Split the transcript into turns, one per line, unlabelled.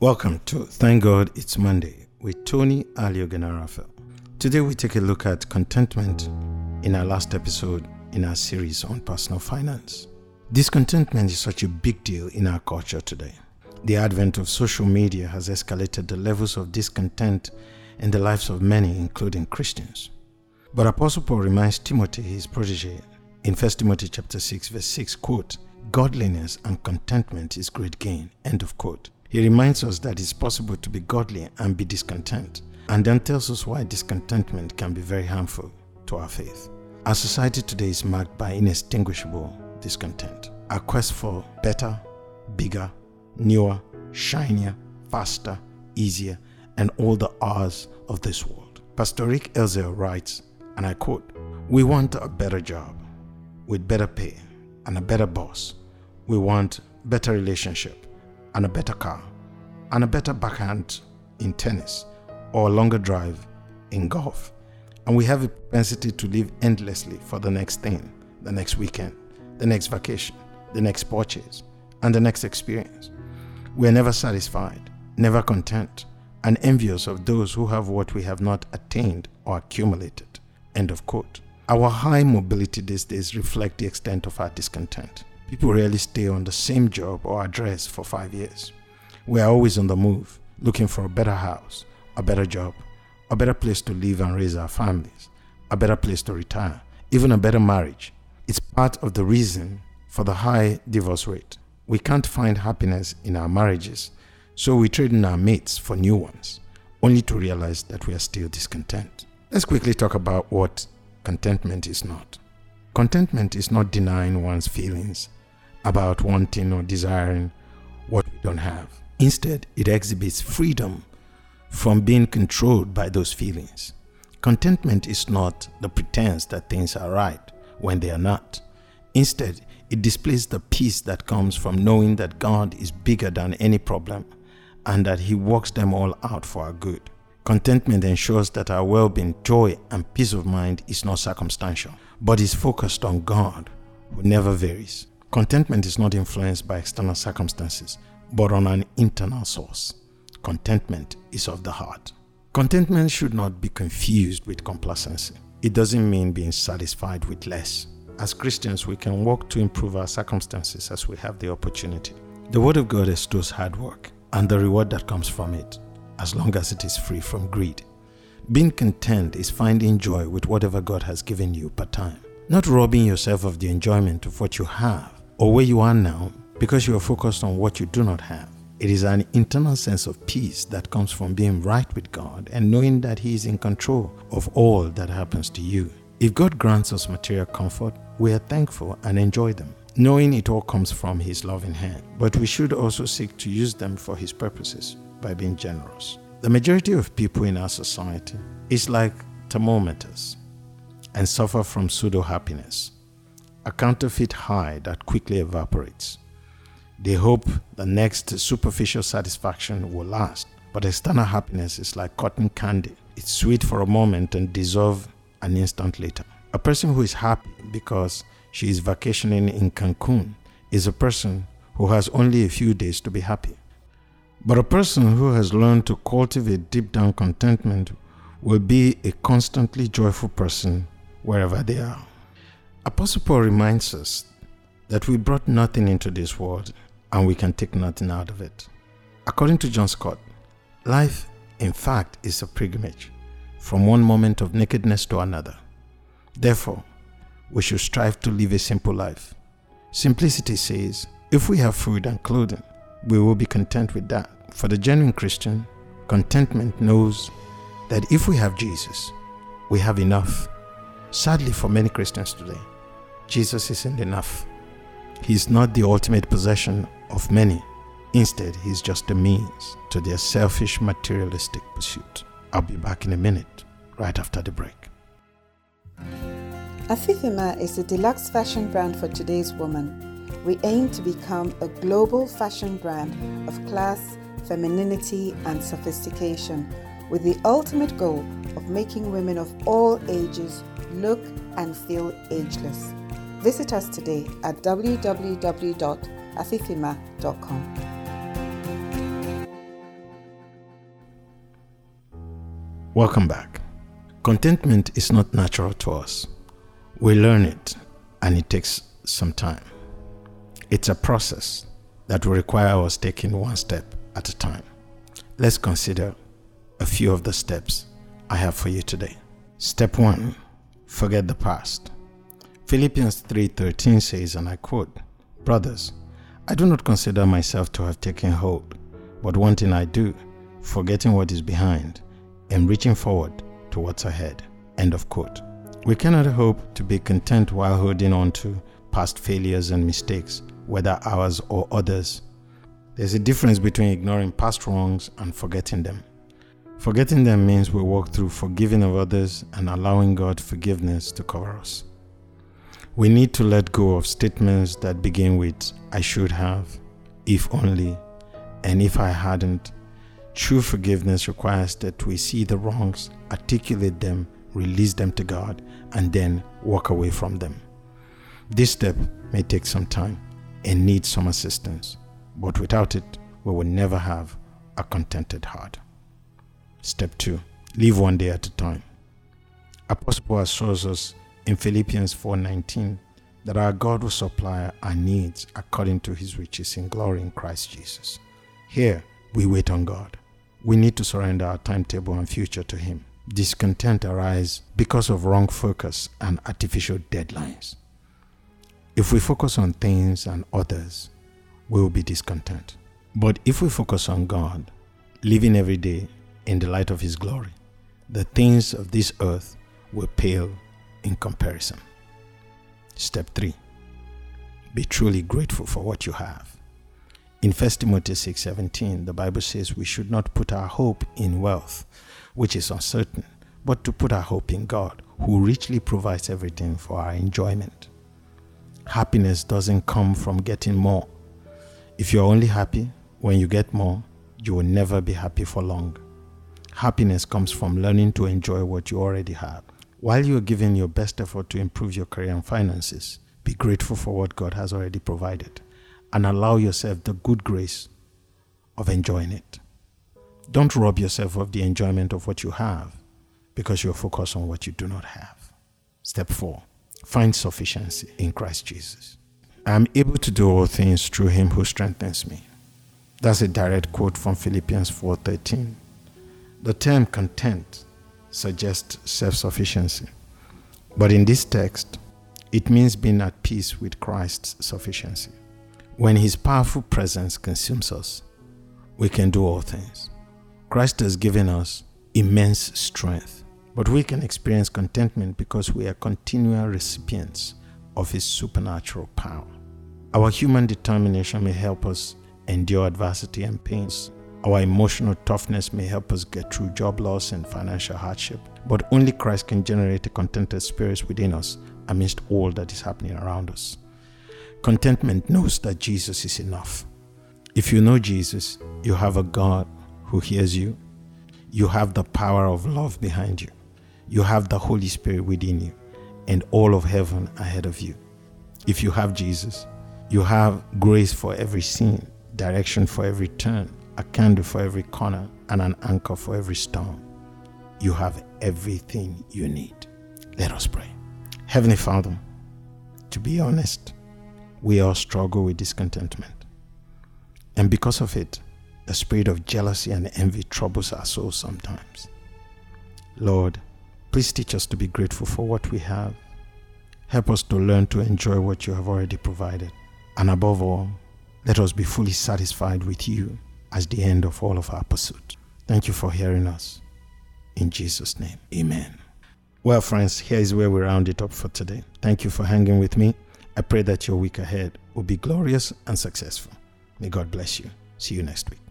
Welcome to Thank God It's Monday with Tony Alioganarafa. Today we take a look at contentment in our last episode in our series on personal finance. Discontentment is such a big deal in our culture today. The advent of social media has escalated the levels of discontent in the lives of many, including Christians. But Apostle Paul reminds Timothy, his protege, in 1 Timothy chapter 6, verse 6, quote, Godliness and contentment is great gain, end of quote. He reminds us that it's possible to be godly and be discontent, and then tells us why discontentment can be very harmful to our faith. Our society today is marked by inextinguishable discontent. Our quest for better, bigger, newer, shinier, faster, easier, and all the R's of this world. Pastor Rick Ezell writes, and I quote, We want a better job with better pay and a better boss. We want better relationship and a better car and a better backhand in tennis or a longer drive in golf. And we have a propensity to live endlessly for the next thing, the next weekend, the next vacation, the next purchase, and the next experience. We are never satisfied, never content, and envious of those who have what we have not attained or accumulated. End of quote. Our high mobility these days reflect the extent of our discontent. People rarely stay on the same job or address for five years. We are always on the move, looking for a better house, a better job, a better place to live and raise our families, a better place to retire, even a better marriage. It's part of the reason for the high divorce rate. We can't find happiness in our marriages, so we trade in our mates for new ones, only to realize that we are still discontent. Let's quickly talk about what contentment is not. Contentment is not denying one's feelings about wanting or desiring what we don't have. Instead, it exhibits freedom from being controlled by those feelings. Contentment is not the pretense that things are right when they are not. Instead, it displays the peace that comes from knowing that God is bigger than any problem and that He works them all out for our good. Contentment ensures that our well being, joy, and peace of mind is not circumstantial, but is focused on God, who never varies. Contentment is not influenced by external circumstances, but on an internal source. Contentment is of the heart. Contentment should not be confused with complacency. It doesn't mean being satisfied with less. As Christians, we can work to improve our circumstances as we have the opportunity. The Word of God extols hard work and the reward that comes from it, as long as it is free from greed. Being content is finding joy with whatever God has given you per time, not robbing yourself of the enjoyment of what you have or where you are now because you are focused on what you do not have. It is an internal sense of peace that comes from being right with God and knowing that He is in control of all that happens to you. If God grants us material comfort, we are thankful and enjoy them, knowing it all comes from His loving hand. But we should also seek to use them for His purposes by being generous. The majority of people in our society is like thermometers and suffer from pseudo happiness, a counterfeit high that quickly evaporates. They hope the next superficial satisfaction will last, but external happiness is like cotton candy. It's sweet for a moment and dissolve an instant later. A person who is happy because she is vacationing in Cancun is a person who has only a few days to be happy. But a person who has learned to cultivate deep down contentment will be a constantly joyful person wherever they are. Apostle Paul reminds us that we brought nothing into this world and we can take nothing out of it. According to John Stott, life, in fact, is a pilgrimage from one moment of nakedness to another. Therefore, we should strive to live a simple life. Simplicity says, if we have food and clothing, we will be content with that. For the genuine Christian, contentment knows that if we have Jesus, we have enough. Sadly, for many Christians today, Jesus isn't enough. He is not the ultimate possession of many. Instead, he's just a means to their selfish materialistic pursuit. I'll be back in a minute, right after the break.
Afifima is a deluxe fashion brand for today's woman. We aim to become a global fashion brand of class, femininity, and sophistication, with the ultimate goal of making women of all ages look and feel ageless. Visit us today at www.afifima.com.
Welcome back. Contentment is not natural to us. We learn it and it takes some time. It's a process that will require us taking one step at a time. Let's consider a few of the steps I have for you today. Step 1 Forget the past. Philippians 3:13 says and I quote, "Brothers, I do not consider myself to have taken hold, but one thing I do, forgetting what is behind and reaching forward to what's ahead." End of quote. We cannot hope to be content while holding on to past failures and mistakes, whether ours or others. There's a difference between ignoring past wrongs and forgetting them. Forgetting them means we walk through forgiving of others and allowing God forgiveness to cover us. We need to let go of statements that begin with I should have, if only, and if I hadn't. True forgiveness requires that we see the wrongs, articulate them, release them to God, and then walk away from them. This step may take some time and need some assistance, but without it, we will never have a contented heart. Step 2 Live one day at a time. Apostle Paul assures us in Philippians 4:19 that our God will supply our needs according to his riches in glory in Christ Jesus. Here, we wait on God. We need to surrender our timetable and future to him. Discontent arises because of wrong focus and artificial deadlines. If we focus on things and others, we will be discontent. But if we focus on God, living every day in the light of His glory, the things of this earth will pale in comparison. Step 3 Be truly grateful for what you have. In 1 Timothy 6:17, the Bible says we should not put our hope in wealth, which is uncertain, but to put our hope in God, who richly provides everything for our enjoyment. Happiness doesn't come from getting more. If you're only happy when you get more, you will never be happy for long. Happiness comes from learning to enjoy what you already have. While you are giving your best effort to improve your career and finances, be grateful for what God has already provided and allow yourself the good grace of enjoying it. Don't rob yourself of the enjoyment of what you have because you're focused on what you do not have. Step 4 Find sufficiency in Christ Jesus. I am able to do all things through him who strengthens me. That's a direct quote from Philippians 4:13. The term content suggests self-sufficiency. But in this text, it means being at peace with Christ's sufficiency. When his powerful presence consumes us, we can do all things. Christ has given us immense strength, but we can experience contentment because we are continual recipients of his supernatural power. Our human determination may help us endure adversity and pains. Our emotional toughness may help us get through job loss and financial hardship, but only Christ can generate a contented spirit within us amidst all that is happening around us. Contentment knows that Jesus is enough. If you know Jesus, you have a God who hears you. You have the power of love behind you. You have the Holy Spirit within you and all of heaven ahead of you. If you have Jesus, you have grace for every sin, direction for every turn, a candle for every corner, and an anchor for every storm. You have everything you need. Let us pray. Heavenly Father, to be honest, we all struggle with discontentment. And because of it, the spirit of jealousy and envy troubles our souls sometimes. Lord, please teach us to be grateful for what we have. Help us to learn to enjoy what you have already provided. And above all, let us be fully satisfied with you as the end of all of our pursuit. Thank you for hearing us. In Jesus' name, amen. Well, friends, here is where we round it up for today. Thank you for hanging with me. I pray that your week ahead will be glorious and successful. May God bless you. See you next week.